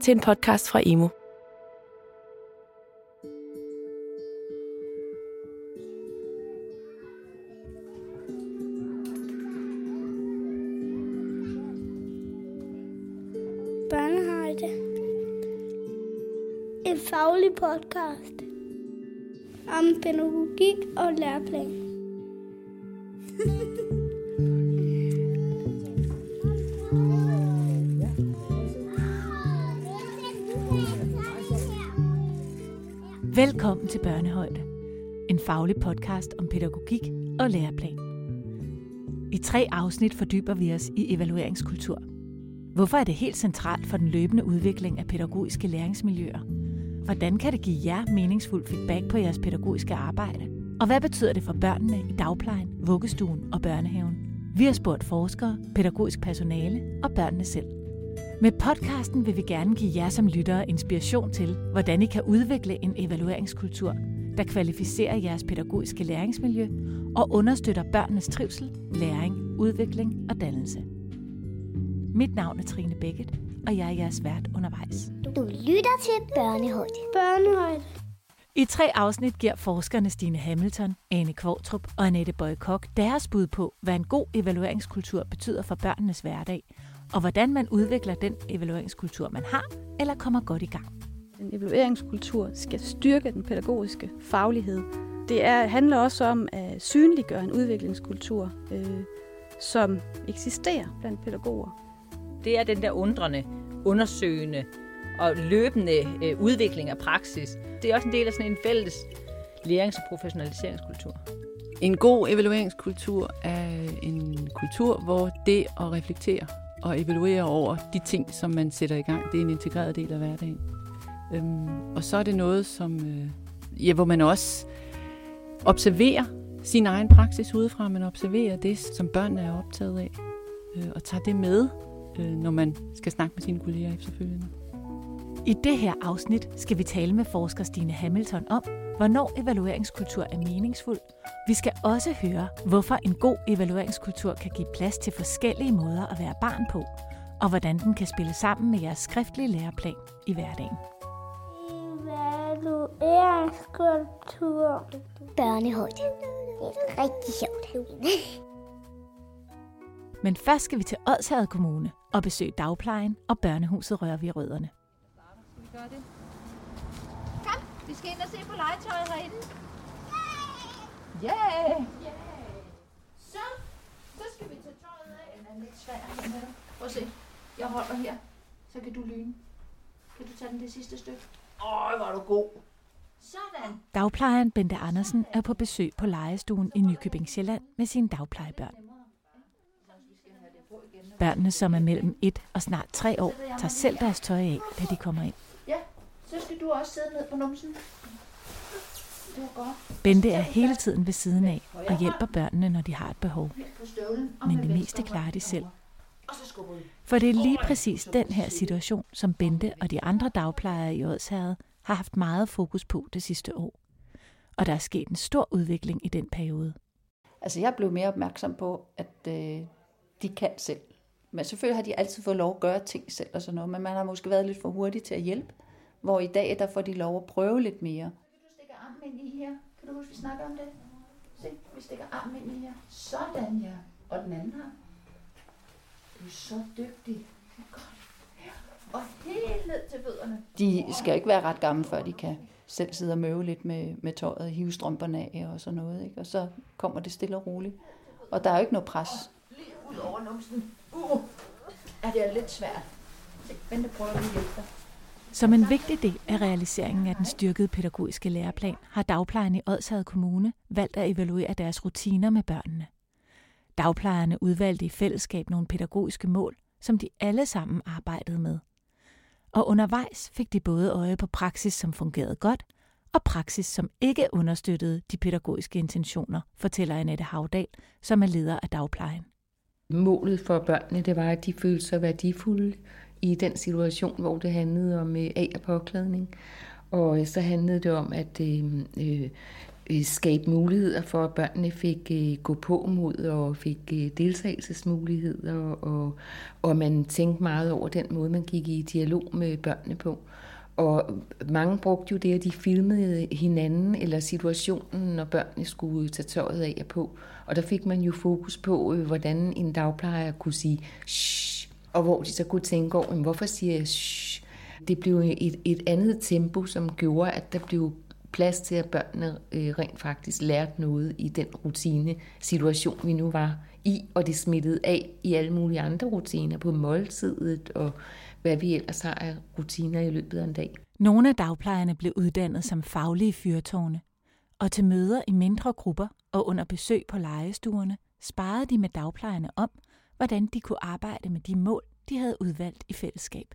til en podcast fra Emo. Børnehøjde. En faglig podcast om pædagogik og læreplan. Velkommen til Børnehøjde, en faglig podcast om pædagogik og læreplan. I tre afsnit fordyber vi os i evalueringskultur. Hvorfor er det helt centralt for den løbende udvikling af pædagogiske læringsmiljøer? Hvordan kan det give jer meningsfuld feedback på jeres pædagogiske arbejde? Og hvad betyder det for børnene i dagplejen, vuggestuen og børnehaven? Vi har spurgt forskere, pædagogisk personale og børnene selv. Med podcasten vil vi gerne give jer som lyttere inspiration til, hvordan I kan udvikle en evalueringskultur, der kvalificerer jeres pædagogiske læringsmiljø og understøtter børnenes trivsel, læring, udvikling og dannelse. Mit navn er Trine Bækket, og jeg er jeres vært undervejs. Du lytter til Børnehøjde. Børnehøjde. I tre afsnit giver forskerne Stine Hamilton, Ane Kvartrup og Annette Bøje-Kok deres bud på, hvad en god evalueringskultur betyder for børnenes hverdag, og hvordan man udvikler den evalueringskultur, man har, eller kommer godt i gang. En evalueringskultur skal styrke den pædagogiske faglighed. Det er, handler også om at synliggøre en udviklingskultur, øh, som eksisterer blandt pædagoger. Det er den der undrende, undersøgende og løbende øh, udvikling af praksis. Det er også en del af sådan en fælles lærings- og professionaliseringskultur. En god evalueringskultur er en kultur, hvor det at reflektere og evaluere over de ting, som man sætter i gang, det er en integreret del af hverdagen. Øhm, og så er det noget, som, øh, ja, hvor man også observerer sin egen praksis udefra, man observerer det, som børnene er optaget af, øh, og tager det med, øh, når man skal snakke med sine kolleger efterfølgende. I det her afsnit skal vi tale med forsker Stine Hamilton om, hvornår evalueringskultur er meningsfuld. Vi skal også høre, hvorfor en god evalueringskultur kan give plads til forskellige måder at være barn på, og hvordan den kan spille sammen med jeres skriftlige læreplan i hverdagen. Evalueringskultur. Børnehøjde. Det er rigtig sjovt. Men først skal vi til Odsherred Kommune og besøge dagplejen og børnehuset Rørvig Rødderne. Gør det. Vi skal ind og se på legetøjet herinde. Yeah! yeah. Så, så skal vi tage tøjet af. Den er lidt svær. den her. Prøv at se. Jeg holder her. Så kan du lyne. Kan du tage den det sidste stykke? Åh, hvor er du god. Sådan. Dagplejeren Bente Andersen er på besøg på legestuen i Nykøbing Sjælland med sine dagplejebørn. Børnene, som er mellem 1 og snart 3 år, tager selv deres tøj af, da de kommer ind. Så skal du også sidde ned på numsen. Det var godt. Bente er hele tiden ved siden af og hjælper børnene, når de har et behov. Men det meste klarer de selv. herover. Og så skubber vi. For det er lige præcis den her situation, som Bente og de andre dagplejere i Odsherred har haft meget fokus på det sidste år. Og der er sket en stor udvikling i den periode. Altså jeg blev mere opmærksom på, at øh, de kan selv. Men selvfølgelig har de altid fået lov at gøre ting selv og sådan noget, men man har måske været lidt for hurtig til at hjælpe. Hvor i dag, der får de lov at prøve lidt mere. Du stikker armen ind i her. Kan du huske, vi snakker om det? Se, vi stikker armen ind i her. Sådan, ja. Og den anden her. Du er så dygtig. Godt. Og helt ned til fødderne. De skal ikke være ret gamle, før de kan selv sidde og møve lidt med, med tøjet, hive strømperne af og sådan noget. Ikke? Og så kommer det stille og roligt. Og der er jo ikke noget pres. Lige ud over numsen. Uh. Ja, det er lidt svært. Se, Vente, prøver vi hjælpe dig. Som en vigtig del af realiseringen af den styrkede pædagogiske læreplan, har dagplejerne i Odshavet Kommune valgt at evaluere deres rutiner med børnene. Dagplejerne udvalgte i fællesskab nogle pædagogiske mål, som de alle sammen arbejdede med. Og undervejs fik de både øje på praksis, som fungerede godt, og praksis, som ikke understøttede de pædagogiske intentioner, fortæller Annette Havdal, som er leder af dagplejen. Målet for børnene, det var, at de følte sig værdifulde i den situation, hvor det handlede om øh, af- og påklædning. Og øh, så handlede det om, at øh, øh, øh, skabe muligheder for, at børnene fik øh, gå på mod og fik øh, deltagelsesmuligheder, og, og man tænkte meget over den måde, man gik i dialog med børnene på. Og mange brugte jo det, at de filmede hinanden eller situationen, når børnene skulle tage tøjet af og på. Og der fik man jo fokus på, øh, hvordan en dagplejer kunne sige shh, og hvor de så kunne tænke over, hvorfor siger jeg shh? Det blev et, et andet tempo, som gjorde, at der blev plads til, at børnene øh, rent faktisk lærte noget i den rutine situation, vi nu var i, og det smittede af i alle mulige andre rutiner på måltidet og hvad vi ellers har af rutiner i løbet af en dag. Nogle af dagplejerne blev uddannet som faglige fyrtårne, og til møder i mindre grupper og under besøg på lejestuerne sparede de med dagplejerne om, hvordan de kunne arbejde med de mål, de havde udvalgt i fællesskab.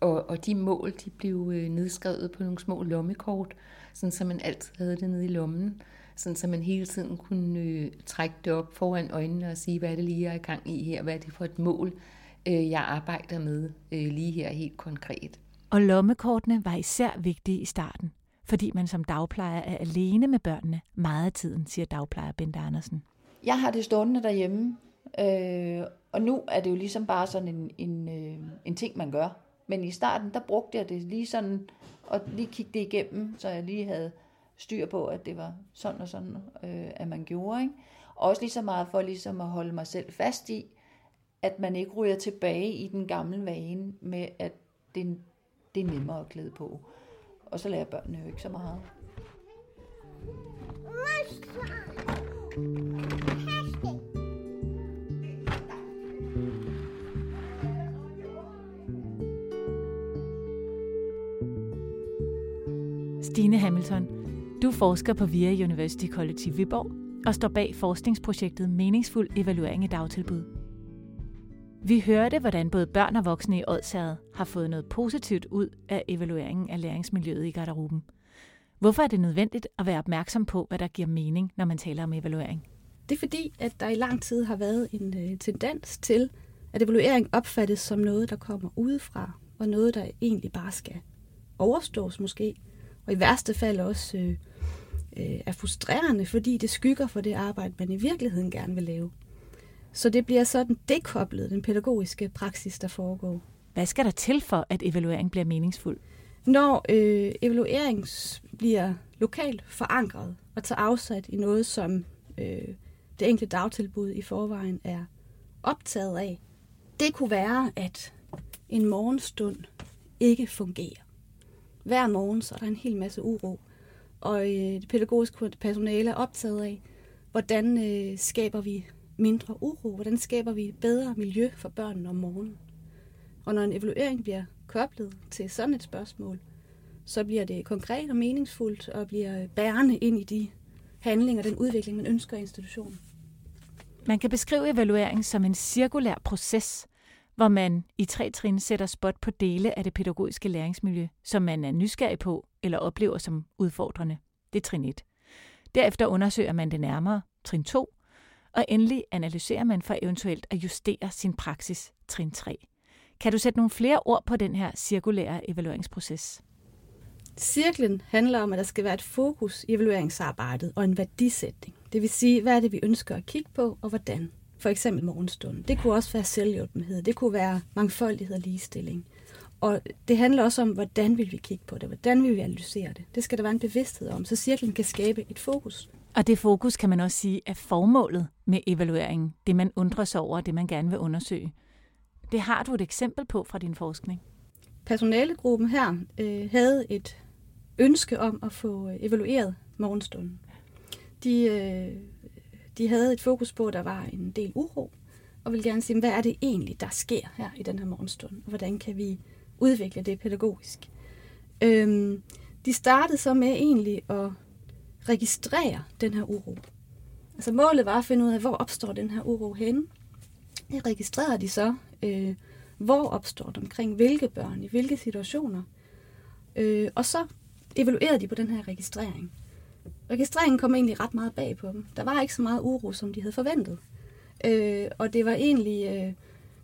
Og, og de mål de blev øh, nedskrevet på nogle små lommekort, sådan så man altid havde det nede i lommen, sådan så man hele tiden kunne øh, trække det op foran øjnene og sige, hvad er det lige, jeg er i gang i her, hvad er det for et mål, øh, jeg arbejder med øh, lige her helt konkret. Og lommekortene var især vigtige i starten, fordi man som dagplejer er alene med børnene meget af tiden, siger dagplejer Bente Andersen. Jeg har det stående derhjemme, øh, og nu er det jo ligesom bare sådan en, en, øh, en ting, man gør. Men i starten, der brugte jeg det lige sådan, og lige kigge det igennem, så jeg lige havde styr på, at det var sådan og sådan, øh, at man gjorde. Ikke? Og også lige så meget for ligesom at holde mig selv fast i, at man ikke ryger tilbage i den gamle vane med, at det, det er nemmere at klæde på. Og så lærer børnene jo ikke så meget. Stine Hamilton, du forsker på VIA University College i Viborg og står bag forskningsprojektet Meningsfuld Evaluering i Dagtilbud. Vi hørte, hvordan både børn og voksne i Odsherred har fået noget positivt ud af evalueringen af læringsmiljøet i garderoben. Hvorfor er det nødvendigt at være opmærksom på, hvad der giver mening, når man taler om evaluering? Det er fordi, at der i lang tid har været en øh, tendens til, at evaluering opfattes som noget, der kommer udefra, og noget, der egentlig bare skal overstås måske, og i værste fald også øh, øh, er frustrerende, fordi det skygger for det arbejde, man i virkeligheden gerne vil lave. Så det bliver sådan dekoblet, den pædagogiske praksis, der foregår. Hvad skal der til for, at evaluering bliver meningsfuld? Når øh, evaluering bliver lokalt forankret og tager afsat i noget, som øh, det enkelte dagtilbud i forvejen er optaget af, det kunne være, at en morgenstund ikke fungerer. Hver morgen så er der en hel masse uro, og øh, det pædagogiske personale er optaget af, hvordan øh, skaber vi mindre uro? Hvordan skaber vi et bedre miljø for børnene om morgenen? Og når en evaluering bliver koblet til sådan et spørgsmål, så bliver det konkret og meningsfuldt og bliver bærende ind i de handlinger, den udvikling, man ønsker i institutionen. Man kan beskrive evaluering som en cirkulær proces, hvor man i tre trin sætter spot på dele af det pædagogiske læringsmiljø, som man er nysgerrig på eller oplever som udfordrende. Det er trin 1. Derefter undersøger man det nærmere, trin 2, og endelig analyserer man for eventuelt at justere sin praksis, trin 3. Kan du sætte nogle flere ord på den her cirkulære evalueringsproces? Cirklen handler om, at der skal være et fokus i evalueringsarbejdet og en værdisætning. Det vil sige, hvad er det, vi ønsker at kigge på, og hvordan. For eksempel morgenstunden. Det kunne også være selvhjælpenhed. Det kunne være mangfoldighed og ligestilling. Og det handler også om, hvordan vil vi kigge på det? Hvordan vil vi analysere det? Det skal der være en bevidsthed om, så cirklen kan skabe et fokus. Og det fokus kan man også sige er formålet med evalueringen. Det man undrer sig over, det man gerne vil undersøge. Det har du et eksempel på fra din forskning. Personalegruppen her øh, havde et ønske om at få evalueret morgenstunden. De, øh, de havde et fokus på, at der var en del uro, og ville gerne sige, hvad er det egentlig, der sker her i den her morgenstund, og hvordan kan vi udvikle det pædagogisk. Øhm, de startede så med egentlig at registrere den her uro. Altså målet var at finde ud af, hvor opstår den her uro henne. Det registrerede de så, øh, hvor opstår den, omkring hvilke børn, i hvilke situationer. Øh, og så evaluerede de på den her registrering. Registreringen kom egentlig ret meget bag på dem. Der var ikke så meget uro, som de havde forventet. Øh, og det var egentlig, øh,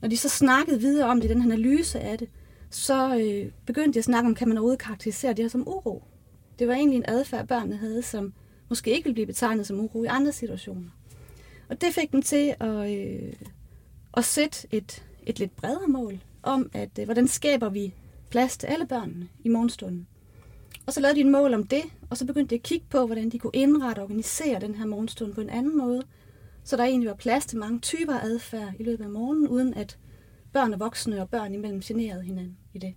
når de så snakkede videre om det, den analyse af det, så øh, begyndte de at snakke om, kan man overhovedet karakterisere det her som uro? Det var egentlig en adfærd, børnene havde, som måske ikke vil blive betegnet som uro i andre situationer. Og det fik dem til at, øh, at sætte et, et lidt bredere mål om, at øh, hvordan skaber vi plads til alle børnene i morgenstunden. Og så lavede de en mål om det, og så begyndte de at kigge på, hvordan de kunne indrette og organisere den her morgenstund på en anden måde, så der egentlig var plads til mange typer adfærd i løbet af morgenen, uden at børn og voksne og børn imellem generede hinanden i det.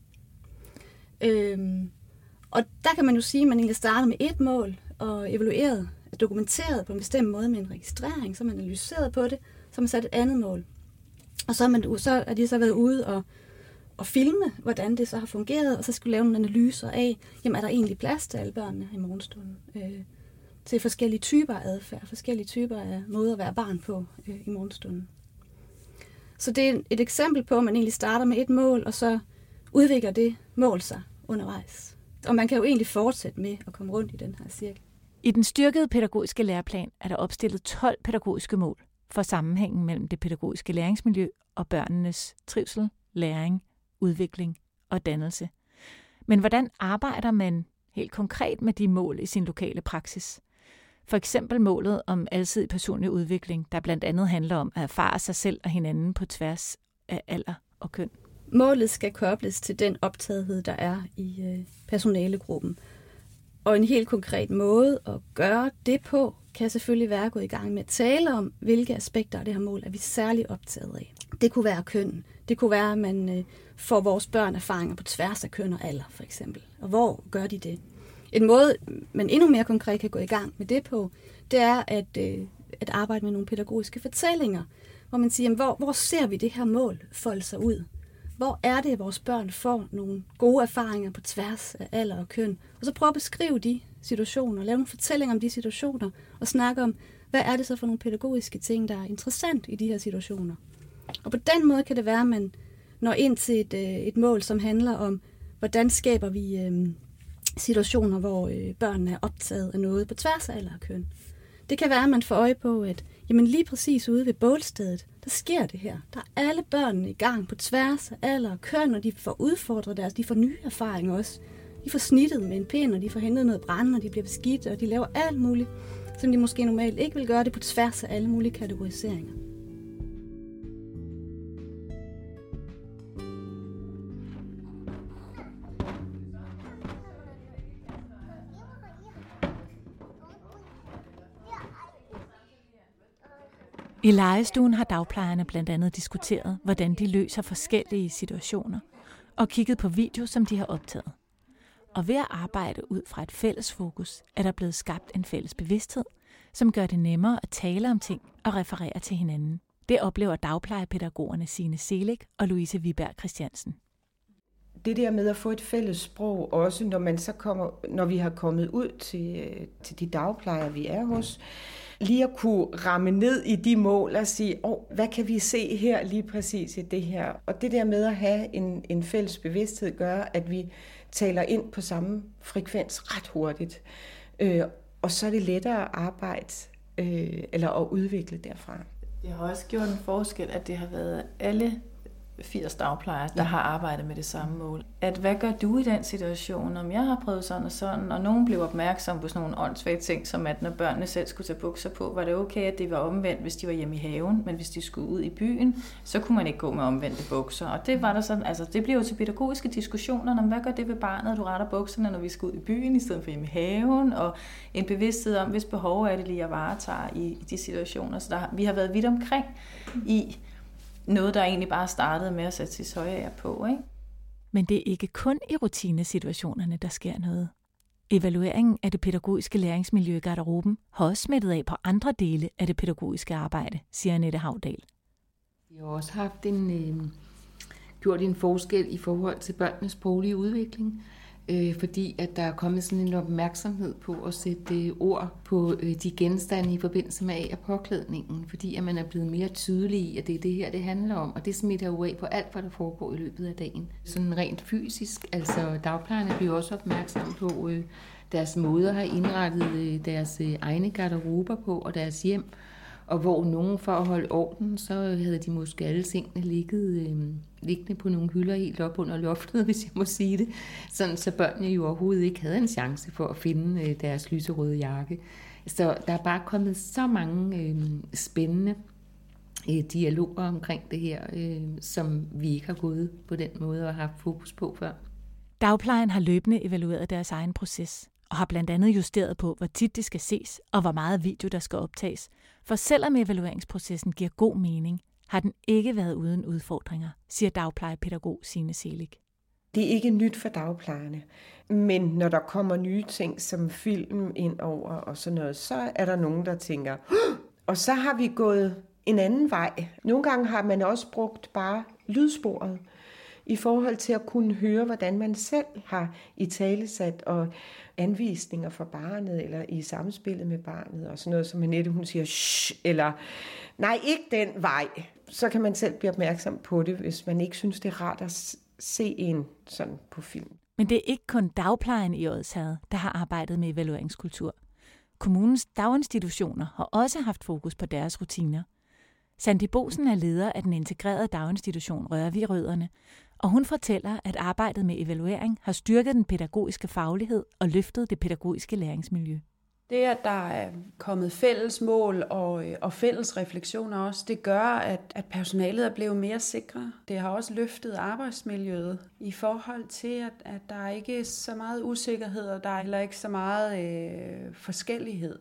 Øhm, og der kan man jo sige, at man egentlig startede med et mål og evaluerede, dokumenteret på en bestemt måde med en registrering, så man analyseret på det, så man satte et andet mål. Og så er, man, så er de så været ude og, og filme, hvordan det så har fungeret, og så skulle lave nogle analyser af, jamen er der egentlig plads til alle børnene i morgenstunden? Øh, til forskellige typer af adfærd, forskellige typer af måder at være barn på øh, i morgenstunden. Så det er et eksempel på, at man egentlig starter med et mål, og så udvikler det mål sig undervejs. Og man kan jo egentlig fortsætte med at komme rundt i den her cirkel. I den styrkede pædagogiske læreplan er der opstillet 12 pædagogiske mål for sammenhængen mellem det pædagogiske læringsmiljø og børnenes trivsel, læring, udvikling og dannelse. Men hvordan arbejder man helt konkret med de mål i sin lokale praksis? For eksempel målet om alsidig personlig udvikling, der blandt andet handler om at erfare sig selv og hinanden på tværs af alder og køn. Målet skal kobles til den optagethed, der er i øh, personalegruppen. Og en helt konkret måde at gøre det på, kan selvfølgelig være at gå i gang med at tale om, hvilke aspekter af det her mål er vi særligt optaget af. Det kunne være køn. Det kunne være, at man øh, får vores børn erfaringer på tværs af køn og alder, for eksempel. Og hvor gør de det? En måde, man endnu mere konkret kan gå i gang med det på, det er at, øh, at arbejde med nogle pædagogiske fortællinger, hvor man siger, jamen, hvor, hvor ser vi det her mål folde sig ud? Hvor er det, at vores børn får nogle gode erfaringer på tværs af alder og køn? Og så prøve at beskrive de situationer, lave nogle fortællinger om de situationer, og snakke om, hvad er det så for nogle pædagogiske ting, der er interessant i de her situationer. Og på den måde kan det være, at man når ind til et, øh, et mål, som handler om, hvordan skaber vi øh, situationer, hvor øh, børnene er optaget af noget på tværs af alder og køn. Det kan være, at man får øje på, at jamen lige præcis ude ved bålstedet, der sker det her. Der er alle børnene i gang på tværs af alder og køn, og de får udfordret deres, de får nye erfaringer også. De får snittet med en pind, og de får hentet noget brænde, og de bliver beskidt, og de laver alt muligt, som de måske normalt ikke vil gøre det på tværs af alle mulige kategoriseringer. I legestuen har dagplejerne blandt andet diskuteret, hvordan de løser forskellige situationer, og kigget på video, som de har optaget. Og ved at arbejde ud fra et fælles fokus, er der blevet skabt en fælles bevidsthed, som gør det nemmere at tale om ting og referere til hinanden. Det oplever dagplejepædagogerne Sine Selig og Louise Viberg Christiansen. Det der med at få et fælles sprog, også når, man så kommer, når vi har kommet ud til, øh, til de dagplejer, vi er hos, lige at kunne ramme ned i de mål og sige, oh, hvad kan vi se her lige præcis i det her? Og det der med at have en, en fælles bevidsthed gør, at vi taler ind på samme frekvens ret hurtigt. Øh, og så er det lettere at arbejde øh, eller at udvikle derfra. Det har også gjort en forskel, at det har været alle 80 dagplejere, der har arbejdet med det samme mål. At hvad gør du i den situation, om jeg har prøvet sådan og sådan, og nogen blev opmærksom på sådan nogle åndssvage ting, som at når børnene selv skulle tage bukser på, var det okay, at det var omvendt, hvis de var hjemme i haven, men hvis de skulle ud i byen, så kunne man ikke gå med omvendte bukser. Og det var der sådan, altså det bliver jo til pædagogiske diskussioner, om hvad gør det ved barnet, at du retter bukserne, når vi skal ud i byen, i stedet for hjemme i haven, og en bevidsthed om, hvis behov er det lige at varetage i, i de situationer. Så der, vi har været vidt omkring i, noget, der egentlig bare startede med at sætte sit høje på. Ikke? Men det er ikke kun i rutinesituationerne, der sker noget. Evalueringen af det pædagogiske læringsmiljø i garderoben har også smittet af på andre dele af det pædagogiske arbejde, siger Annette Havdal. Vi har også haft en, øh, gjort en forskel i forhold til børnenes sproglige udvikling øh, fordi at der er kommet sådan en opmærksomhed på at sætte øh, ord på øh, de genstande i forbindelse med af- og påklædningen, fordi at man er blevet mere tydelig i, at det er det her, det handler om, og det smitter jo af på alt, hvad der foregår i løbet af dagen. Sådan rent fysisk, altså dagplejerne bliver også opmærksomme på øh, deres måder har indrettet øh, deres øh, egne garderober på og deres hjem, og hvor nogen for at holde orden, så havde de måske alle tingene ligget, øh, liggende på nogle hylder helt op under loftet, hvis jeg må sige det. Sådan så børnene jo overhovedet ikke havde en chance for at finde øh, deres lyserøde jakke. Så der er bare kommet så mange øh, spændende øh, dialoger omkring det her, øh, som vi ikke har gået på den måde og haft fokus på før. Dagplejen har løbende evalueret deres egen proces og har blandt andet justeret på, hvor tit det skal ses og hvor meget video der skal optages. For selvom evalueringsprocessen giver god mening, har den ikke været uden udfordringer, siger dagplejepædagog Signe Selig. Det er ikke nyt for dagplejerne, men når der kommer nye ting som film ind over og sådan noget, så er der nogen, der tænker, og så har vi gået en anden vej. Nogle gange har man også brugt bare lydsporet i forhold til at kunne høre, hvordan man selv har i talesat og anvisninger for barnet, eller i samspillet med barnet, og sådan noget, som Annette, hun siger, Shh, eller nej, ikke den vej. Så kan man selv blive opmærksom på det, hvis man ikke synes, det er rart at se en sådan på film. Men det er ikke kun dagplejen i Odshavet, der har arbejdet med evalueringskultur. Kommunens daginstitutioner har også haft fokus på deres rutiner. Sandy Bosen er leder af den integrerede daginstitution Rørvi Rødderne, og hun fortæller, at arbejdet med evaluering har styrket den pædagogiske faglighed og løftet det pædagogiske læringsmiljø. Det, at der er kommet fælles mål og, øh, og fælles refleksioner også, det gør, at, at personalet er blevet mere sikre. Det har også løftet arbejdsmiljøet i forhold til, at, at der er ikke så meget usikkerhed, og der er heller ikke så meget øh, forskellighed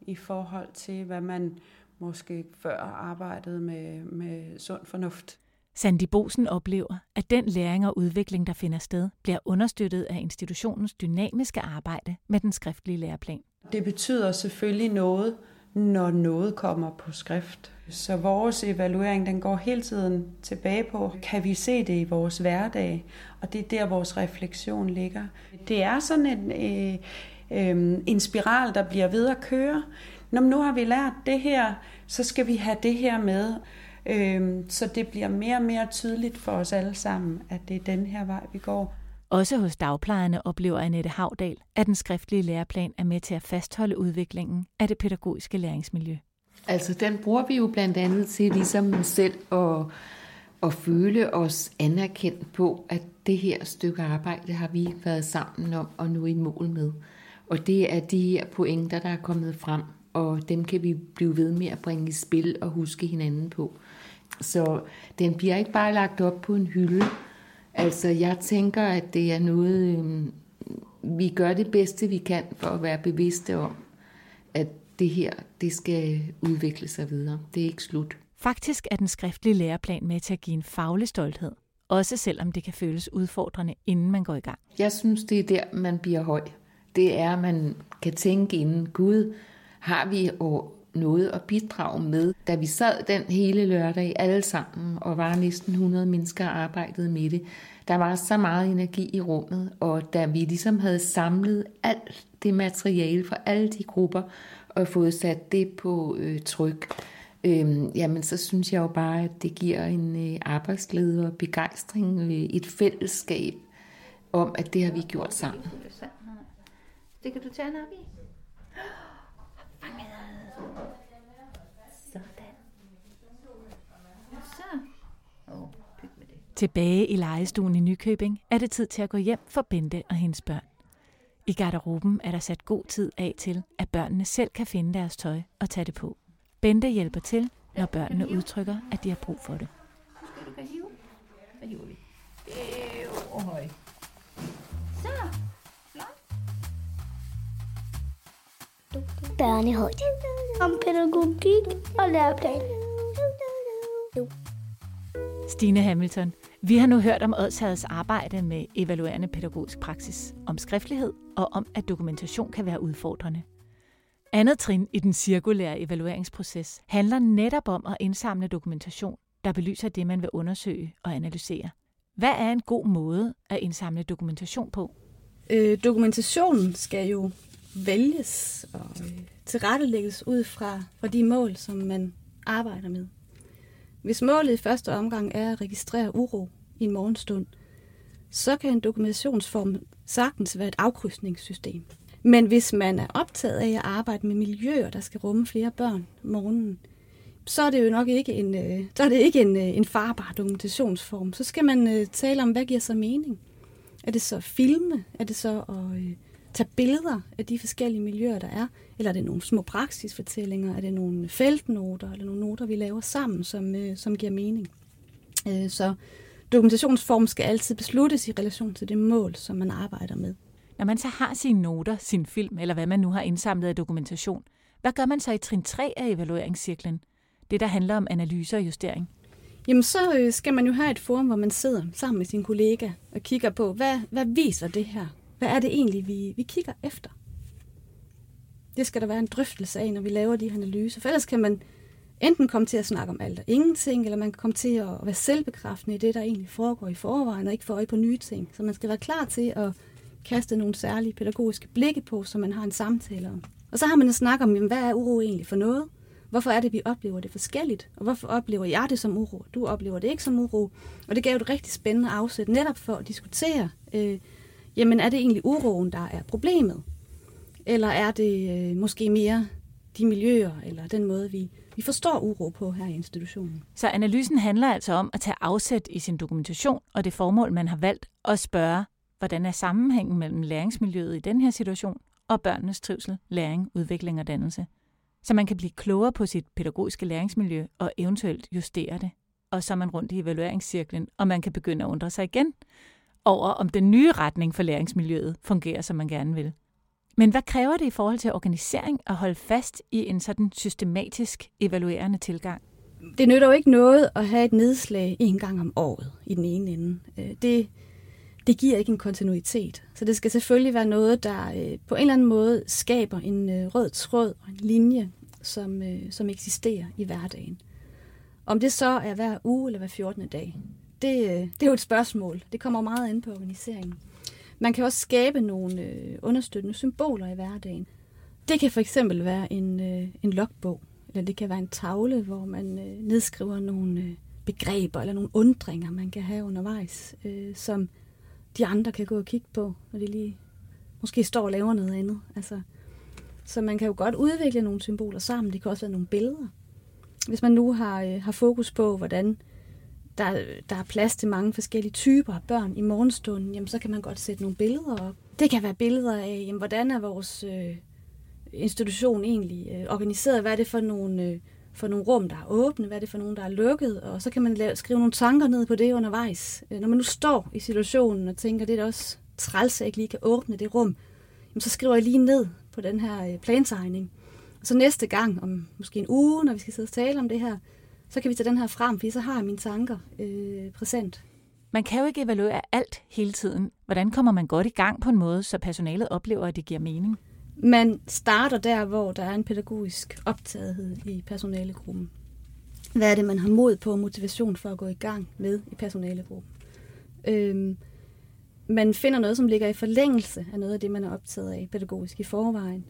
i forhold til, hvad man måske før arbejdede med, med sund fornuft. Sandy Bosen oplever, at den læring og udvikling, der finder sted, bliver understøttet af institutionens dynamiske arbejde med den skriftlige læreplan. Det betyder selvfølgelig noget, når noget kommer på skrift. Så vores evaluering, den går hele tiden tilbage på, kan vi se det i vores hverdag? Og det er der, vores refleksion ligger. Det er sådan en, øh, øh, en spiral, der bliver ved at køre. Når nu har vi lært det her, så skal vi have det her med. Øh, så det bliver mere og mere tydeligt for os alle sammen, at det er den her vej, vi går. Også hos dagplejerne oplever Annette Havdal, at den skriftlige læreplan er med til at fastholde udviklingen af det pædagogiske læringsmiljø. Altså den bruger vi jo blandt andet til ligesom selv at, at føle os anerkendt på, at det her stykke arbejde har vi været sammen om og nu i mål med. Og det er de her pointer, der er kommet frem, og dem kan vi blive ved med at bringe i spil og huske hinanden på. Så den bliver ikke bare lagt op på en hylde, Altså, jeg tænker, at det er noget, øh, vi gør det bedste, vi kan for at være bevidste om, at det her, det skal udvikle sig videre. Det er ikke slut. Faktisk er den skriftlige læreplan med til at give en faglig stolthed, også selvom det kan føles udfordrende, inden man går i gang. Jeg synes, det er der, man bliver høj. Det er, at man kan tænke inden, Gud, har vi noget at bidrage med. Da vi sad den hele lørdag alle sammen, og var næsten 100 mennesker og arbejdede med det, der var så meget energi i rummet, og da vi ligesom havde samlet alt det materiale fra alle de grupper, og fået sat det på øh, tryk, øh, jamen så synes jeg jo bare, at det giver en øh, arbejdsglæde og begejstring, øh, et fællesskab om, at det har vi gjort sammen. Det kan du tage op i. Tilbage i lejestuen i Nykøbing er det tid til at gå hjem for Bente og hendes børn. I garderoben er der sat god tid af til, at børnene selv kan finde deres tøj og tage det på. Bente hjælper til, når børnene udtrykker, at de har brug for det. Børnehøjde. Om pædagogik og læreplan. Stine Hamilton, vi har nu hørt om Odsherreds arbejde med evaluerende pædagogisk praksis, om skriftlighed og om, at dokumentation kan være udfordrende. Andet trin i den cirkulære evalueringsproces handler netop om at indsamle dokumentation, der belyser det, man vil undersøge og analysere. Hvad er en god måde at indsamle dokumentation på? Øh, dokumentationen skal jo vælges og øh, tilrettelægges ud fra, fra de mål, som man arbejder med. Hvis målet i første omgang er at registrere uro i en morgenstund, så kan en dokumentationsform sagtens være et afkrydsningssystem. Men hvis man er optaget af at arbejde med miljøer, der skal rumme flere børn om morgenen, så er det jo nok ikke en, øh, så er det ikke en, øh, en farbar dokumentationsform. Så skal man tale om, hvad giver så mening. Er det så filme? Er det så at tage billeder af de forskellige miljøer, der er, eller er det nogle små praksisfortællinger, er det nogle feltnoter, eller nogle noter, vi laver sammen, som, øh, som giver mening. Øh, så dokumentationsform skal altid besluttes i relation til det mål, som man arbejder med. Når man så har sine noter, sin film, eller hvad man nu har indsamlet af dokumentation, hvad gør man så i trin 3 af evalueringscirklen? Det, der handler om analyse og justering. Jamen, så øh, skal man jo have et forum, hvor man sidder sammen med sin kollega og kigger på, hvad, hvad viser det her? Hvad er det egentlig, vi, vi kigger efter? Det skal der være en drøftelse af, når vi laver de her analyser. For ellers kan man enten komme til at snakke om alt og ingenting, eller man kan komme til at være selvbekræftende i det, der egentlig foregår i forvejen, og ikke få øje på nye ting. Så man skal være klar til at kaste nogle særlige pædagogiske blikke på, så man har en samtale om. Og så har man en snak om, jamen, hvad er uro egentlig for noget? Hvorfor er det, vi oplever det forskelligt? Og hvorfor oplever jeg det som uro? Du oplever det ikke som uro. Og det gav et rigtig spændende afsæt netop for at diskutere, øh, jamen er det egentlig uroen, der er problemet? Eller er det øh, måske mere de miljøer, eller den måde, vi, vi forstår uro på her i institutionen? Så analysen handler altså om at tage afsæt i sin dokumentation og det formål, man har valgt, og spørge, hvordan er sammenhængen mellem læringsmiljøet i den her situation og børnenes trivsel, læring, udvikling og dannelse. Så man kan blive klogere på sit pædagogiske læringsmiljø og eventuelt justere det. Og så er man rundt i evalueringscirklen, og man kan begynde at undre sig igen over, om den nye retning for læringsmiljøet fungerer, som man gerne vil. Men hvad kræver det i forhold til organisering at holde fast i en sådan systematisk evaluerende tilgang? Det nytter jo ikke noget at have et nedslag en gang om året i den ene ende. Øh, det, det giver ikke en kontinuitet. Så det skal selvfølgelig være noget, der øh, på en eller anden måde skaber en øh, rød tråd og en linje, som, som eksisterer i hverdagen. Om det så er hver uge eller hver 14. dag, det, øh, det er jo et spørgsmål. Det kommer meget ind på organiseringen. Man kan også skabe nogle øh, understøttende symboler i hverdagen. Det kan for eksempel være en, øh, en logbog, eller det kan være en tavle, hvor man øh, nedskriver nogle øh, begreber eller nogle undringer, man kan have undervejs, øh, som de andre kan gå og kigge på, når de lige måske står og laver noget andet. Altså, så man kan jo godt udvikle nogle symboler sammen. Det kan også være nogle billeder. Hvis man nu har, øh, har fokus på, hvordan der, der er plads til mange forskellige typer af børn i morgenstunden, jamen, så kan man godt sætte nogle billeder op. Det kan være billeder af, jamen, hvordan er vores øh, institution egentlig øh, organiseret? Hvad er det for nogle, øh, for nogle rum, der er åbne? Hvad er det for nogle, der er lukket? Og så kan man lave, skrive nogle tanker ned på det undervejs. Øh, når man nu står i situationen og tænker, det er da også træls, at jeg ikke lige kan åbne det rum, jamen, så skriver jeg lige ned på den her øh, plantegning. Og så næste gang, om måske en uge, når vi skal sidde og tale om det her, så kan vi tage den her frem, for så har jeg mine tanker øh, præsent. Man kan jo ikke evaluere alt hele tiden. Hvordan kommer man godt i gang på en måde, så personalet oplever, at det giver mening? Man starter der, hvor der er en pædagogisk optagethed i personalegruppen. Hvad er det, man har mod på og motivation for at gå i gang med i personalegruppen? Øhm, man finder noget, som ligger i forlængelse af noget af det, man er optaget af pædagogisk i forvejen.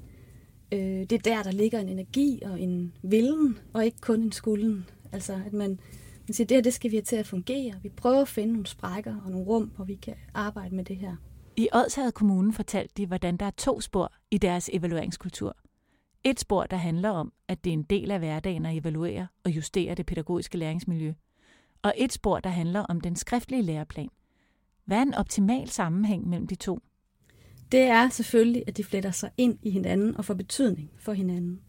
Øh, det er der, der ligger en energi og en vilden, og ikke kun en skulden. Altså, at man, man siger, det her det skal vi have til at fungere. Vi prøver at finde nogle sprækker og nogle rum, hvor vi kan arbejde med det her. I Odsherred Kommune fortalte de, hvordan der er to spor i deres evalueringskultur. Et spor, der handler om, at det er en del af hverdagen at evaluere og justere det pædagogiske læringsmiljø. Og et spor, der handler om den skriftlige læreplan. Hvad er en optimal sammenhæng mellem de to? Det er selvfølgelig, at de fletter sig ind i hinanden og får betydning for hinanden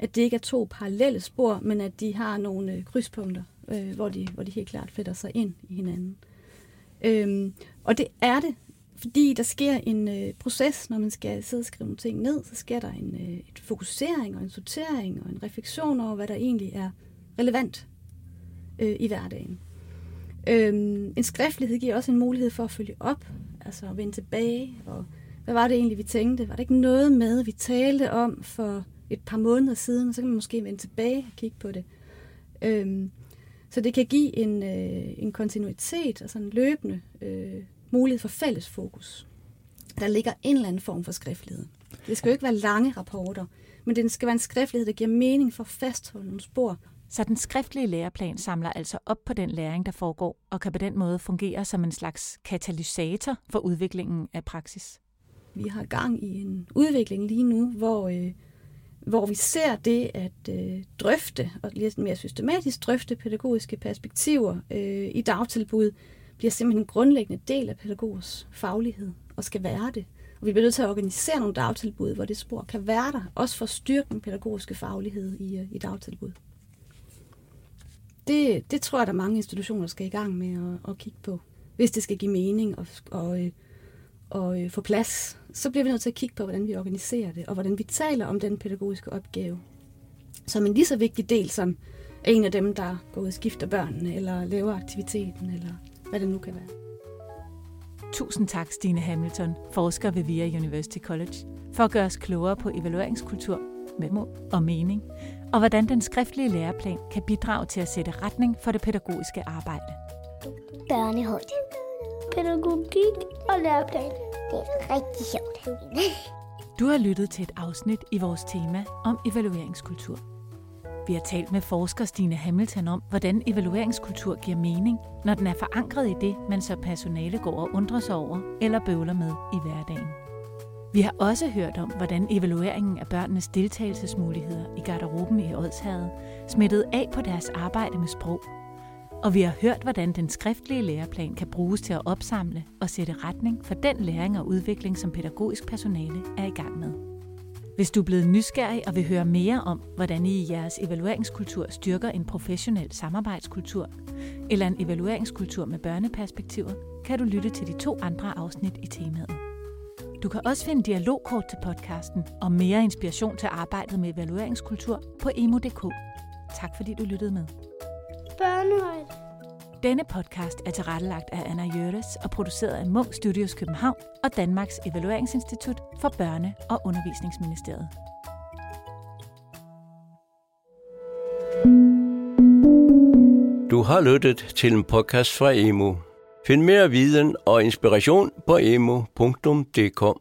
at det ikke er to parallelle spor, men at de har nogle øh, krydspunkter, øh, hvor, de, hvor de helt klart fletter sig ind i hinanden. Øhm, og det er det, fordi der sker en øh, proces, når man skal sidde og skrive nogle ting ned, så sker der en øh, et fokusering og en sortering og en refleksion over, hvad der egentlig er relevant øh, i hverdagen. Øhm, en skriftlighed giver også en mulighed for at følge op, altså at vende tilbage, og hvad var det egentlig, vi tænkte? Var det ikke noget med, vi talte om for et par måneder siden, så kan man måske vende tilbage og kigge på det. Øhm, så det kan give en, øh, en kontinuitet og sådan en løbende øh, mulighed for fælles fokus. Der ligger en eller anden form for skriftlighed. Det skal jo ikke være lange rapporter, men det skal være en skriftlighed, der giver mening for at fastholde nogle spor. Så den skriftlige læreplan samler altså op på den læring, der foregår, og kan på den måde fungere som en slags katalysator for udviklingen af praksis. Vi har gang i en udvikling lige nu, hvor øh, hvor vi ser det at øh, drøfte, og lidt mere systematisk drøfte pædagogiske perspektiver øh, i dagtilbud, bliver simpelthen en grundlæggende del af pædagogers faglighed, og skal være det. Og vi bliver nødt til at organisere nogle dagtilbud, hvor det spor kan være der, også for at styrke den pædagogiske faglighed i, øh, i dagtilbud. Det, det tror jeg, der er mange institutioner skal i gang med at, at kigge på. Hvis det skal give mening og, og, øh, og øh, få plads, så bliver vi nødt til at kigge på, hvordan vi organiserer det, og hvordan vi taler om den pædagogiske opgave. Som en lige så vigtig del som en af dem, der går ud og skifter børnene, eller laver aktiviteten, eller hvad det nu kan være. Tusind tak, Stine Hamilton, forsker ved VIA University College, for at gøre os klogere på evalueringskultur med mål og mening, og hvordan den skriftlige læreplan kan bidrage til at sætte retning for det pædagogiske arbejde. Børnehøjde. Pædagogik og læreplan. Det er rigtig sjovt. Du har lyttet til et afsnit i vores tema om evalueringskultur. Vi har talt med forsker Stine Hamilton om, hvordan evalueringskultur giver mening, når den er forankret i det, man så personale går og undrer sig over eller bøvler med i hverdagen. Vi har også hørt om, hvordan evalueringen af børnenes deltagelsesmuligheder i garderoben i Odshavet smittede af på deres arbejde med sprog. Og vi har hørt, hvordan den skriftlige læreplan kan bruges til at opsamle og sætte retning for den læring og udvikling, som pædagogisk personale er i gang med. Hvis du er blevet nysgerrig og vil høre mere om, hvordan I i jeres evalueringskultur styrker en professionel samarbejdskultur, eller en evalueringskultur med børneperspektiver, kan du lytte til de to andre afsnit i temaet. Du kan også finde dialogkort til podcasten og mere inspiration til arbejdet med evalueringskultur på emo.dk. Tak fordi du lyttede med. Børnehøjde. Denne podcast er tilrettelagt af Anna Jørges og produceret af Munk Studios København og Danmarks Evalueringsinstitut for Børne- og Undervisningsministeriet. Du har lyttet til en podcast fra Emo. Find mere viden og inspiration på emo.dk.